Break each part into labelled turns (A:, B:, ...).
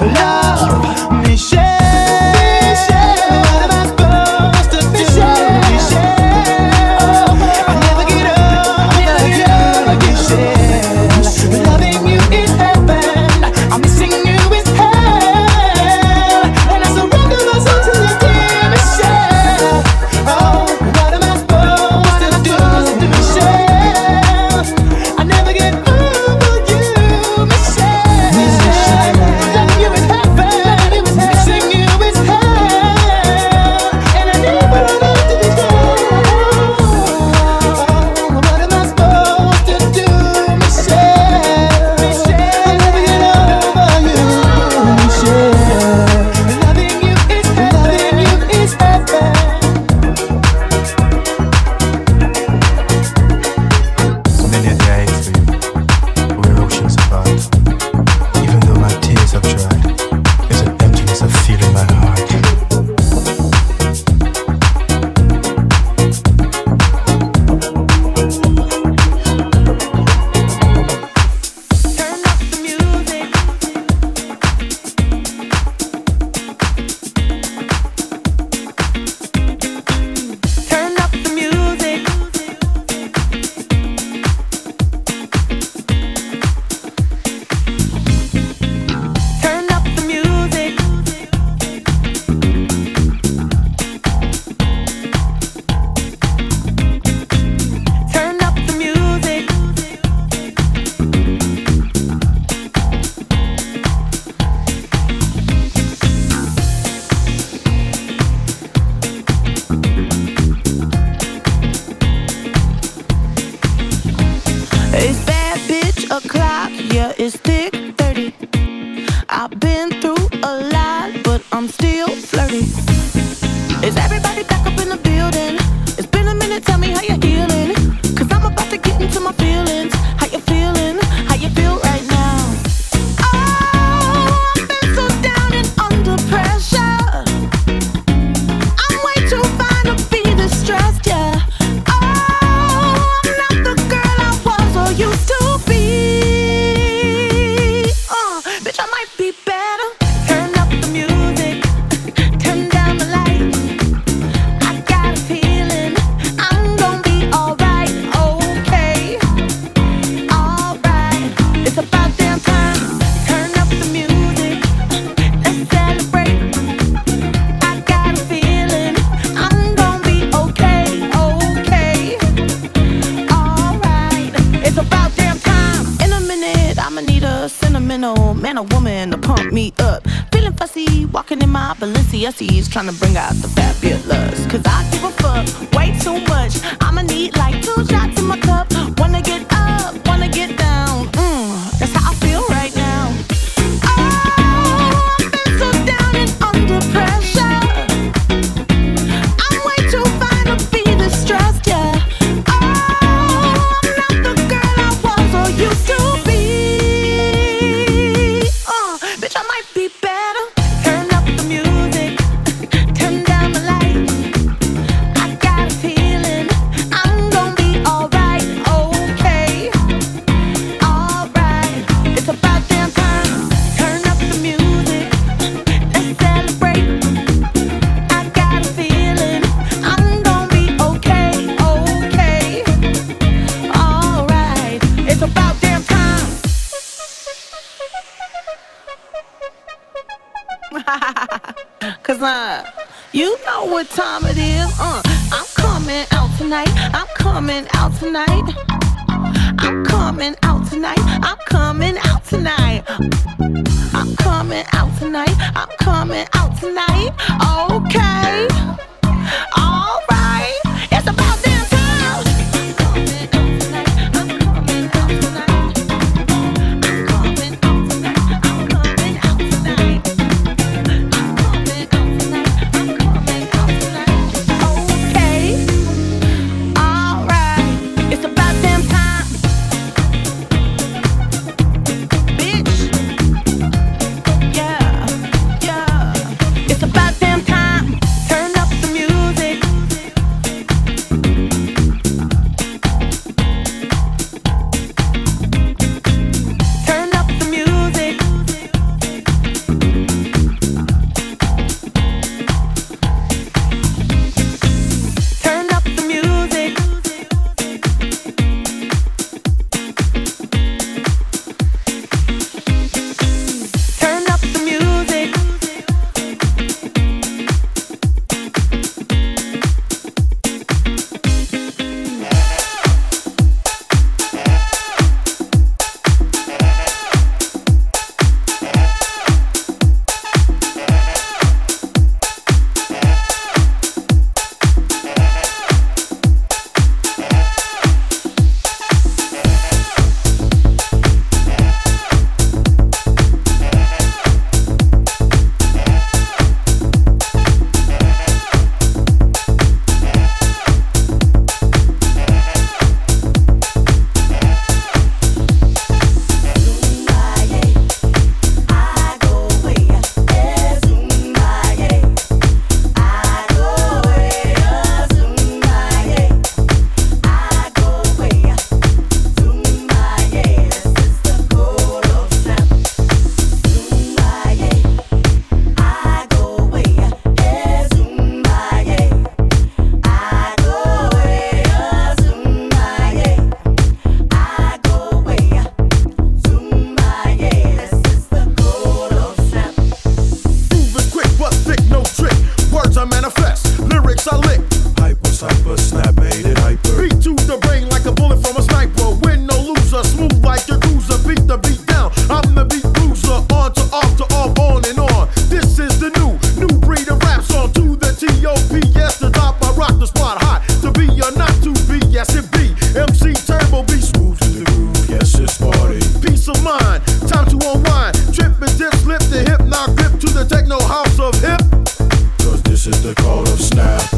A: Love a woman to pump me up. Feeling fussy, walking in my Balenciagas, trying to bring out the fabulous. Cause I give a fuck way too much. I'ma need like two shots in my cup tonight. I'm coming out tonight. I'm coming out tonight. I'm coming out tonight. Okay.
B: our grip to the techno house of hip.
C: Cause this is the call of snap.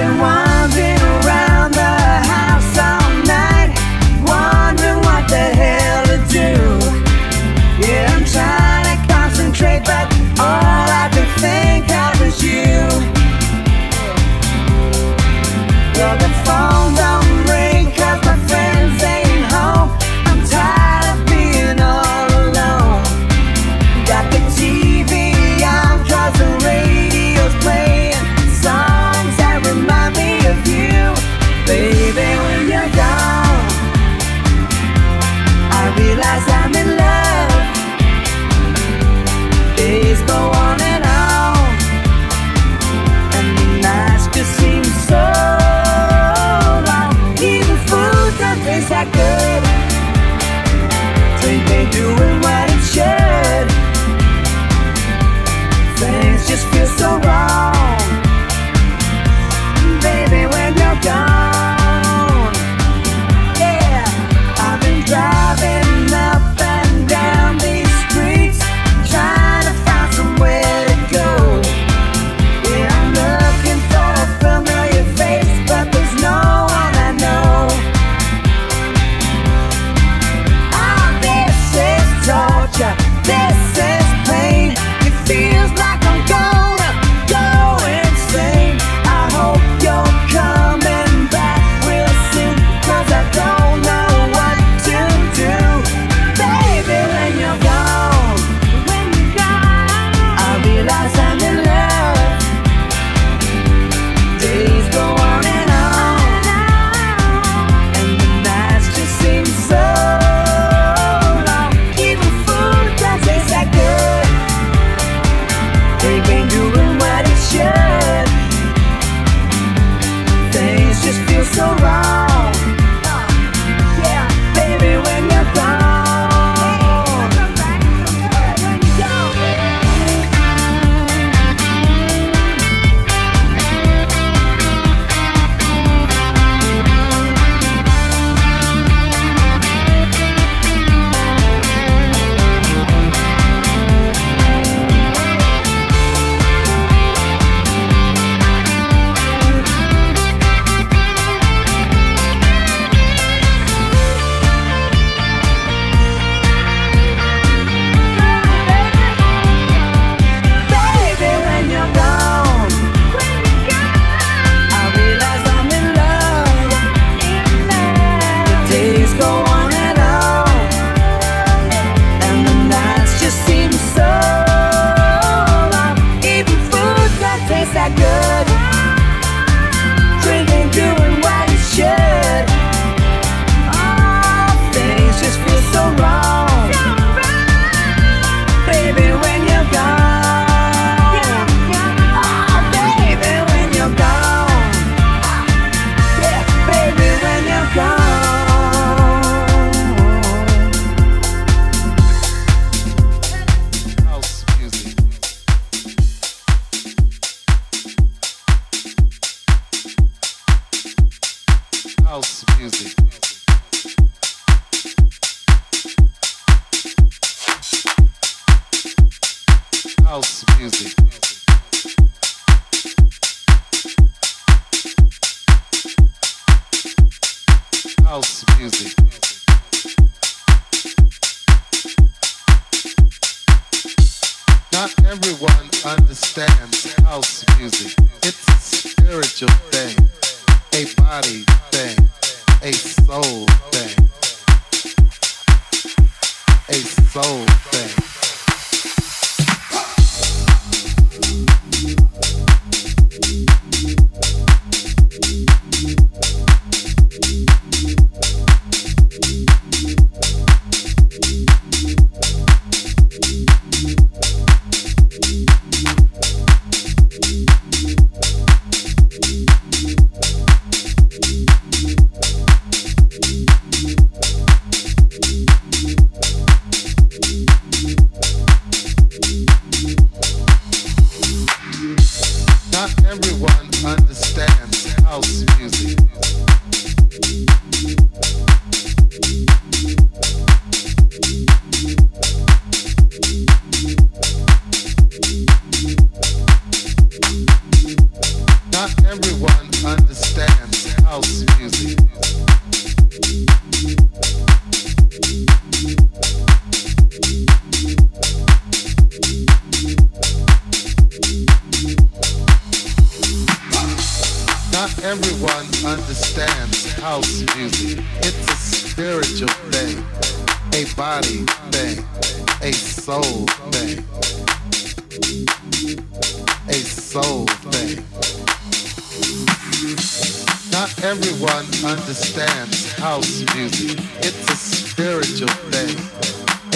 B: been wild.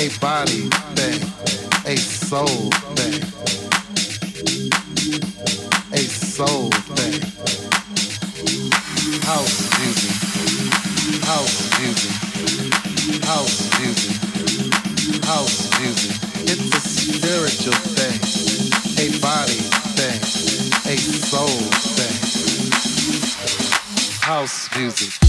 B: a body thing, a soul thing, a soul thing. House music, house music, house music, house music. It's a spiritual thing, a
C: body thing, a
D: soul thing. House music.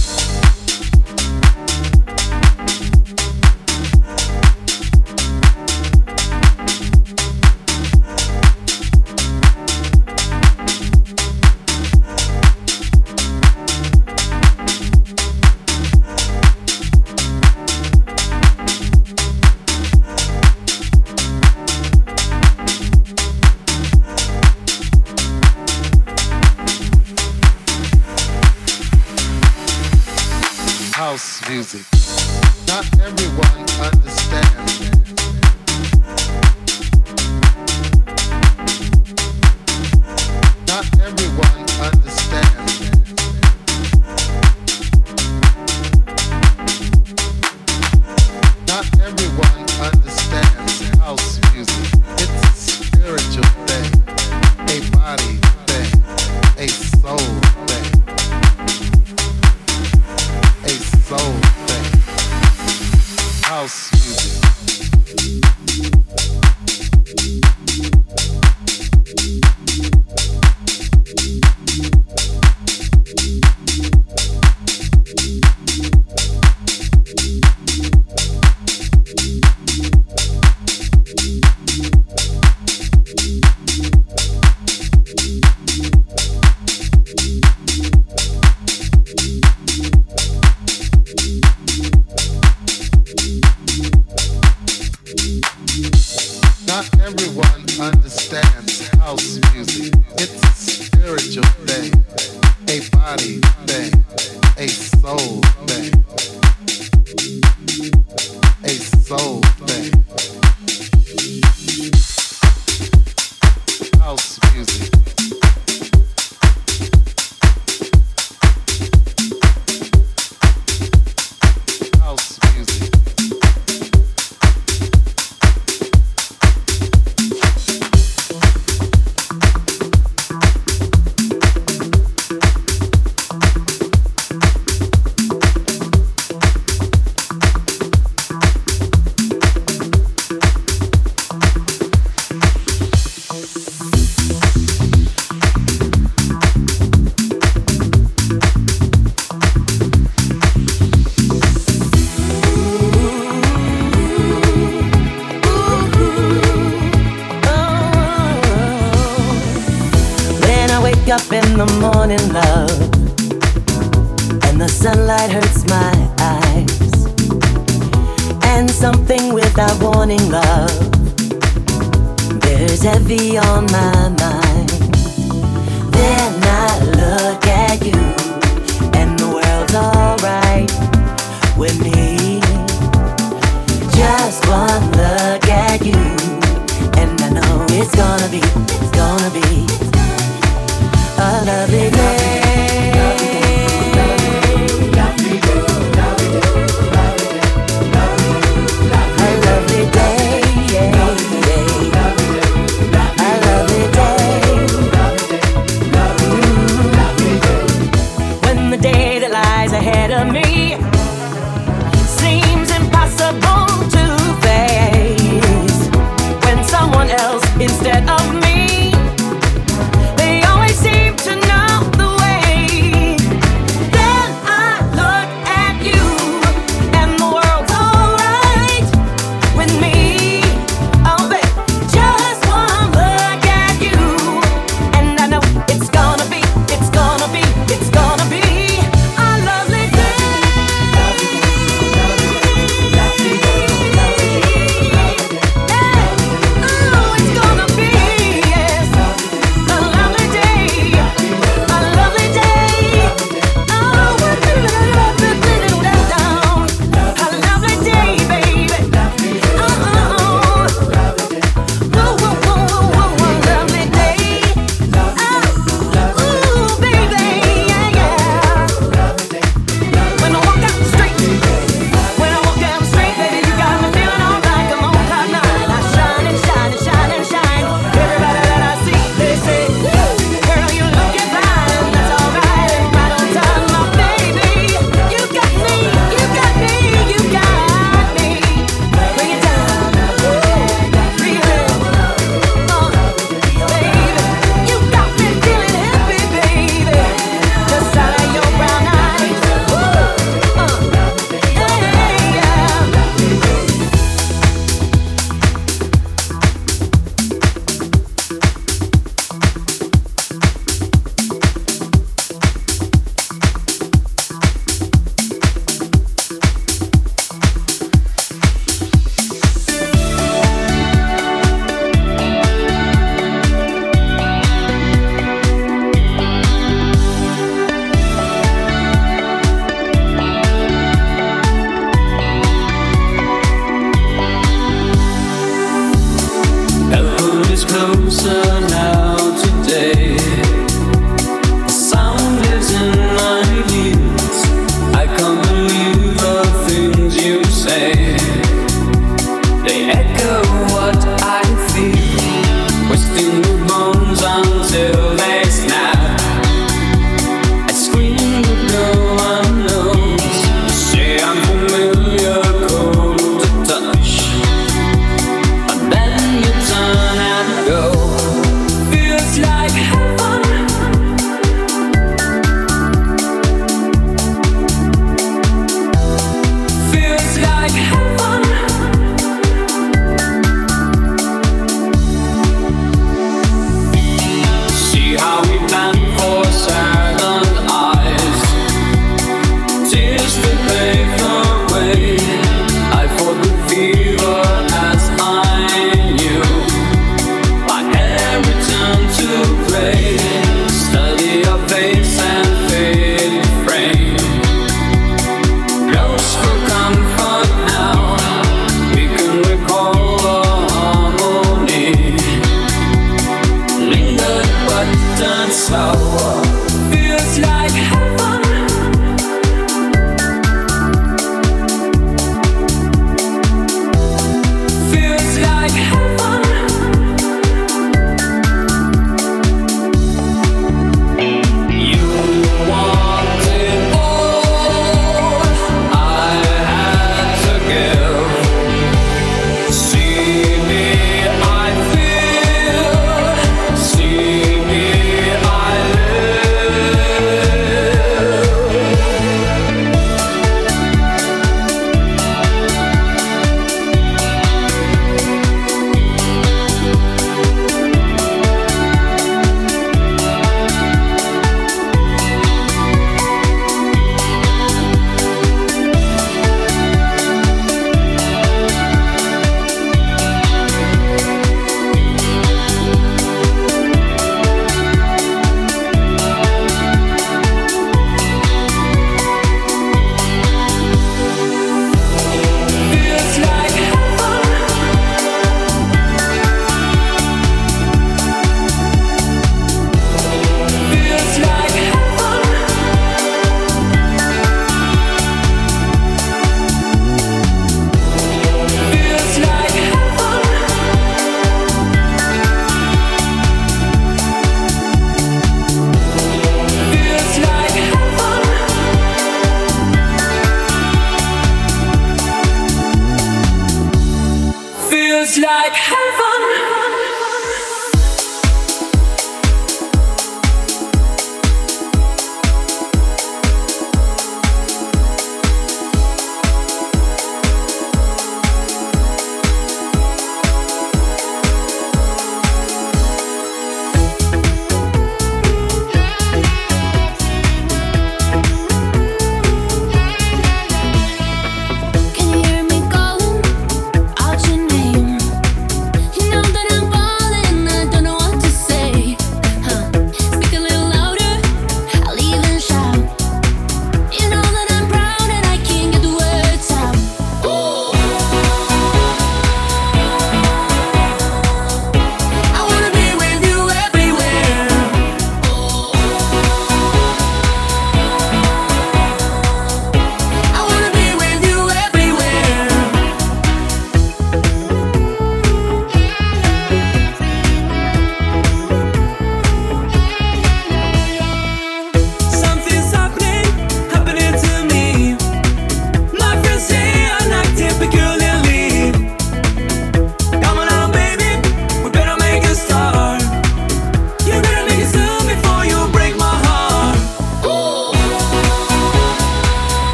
D: in love, and the sunlight hurts my eyes. And something without warning, love, there's heavy on my mind. Then I look at you, and the world's alright with me. Just one look at you, and I know it's gonna be, it's gonna be.
E: Navidad.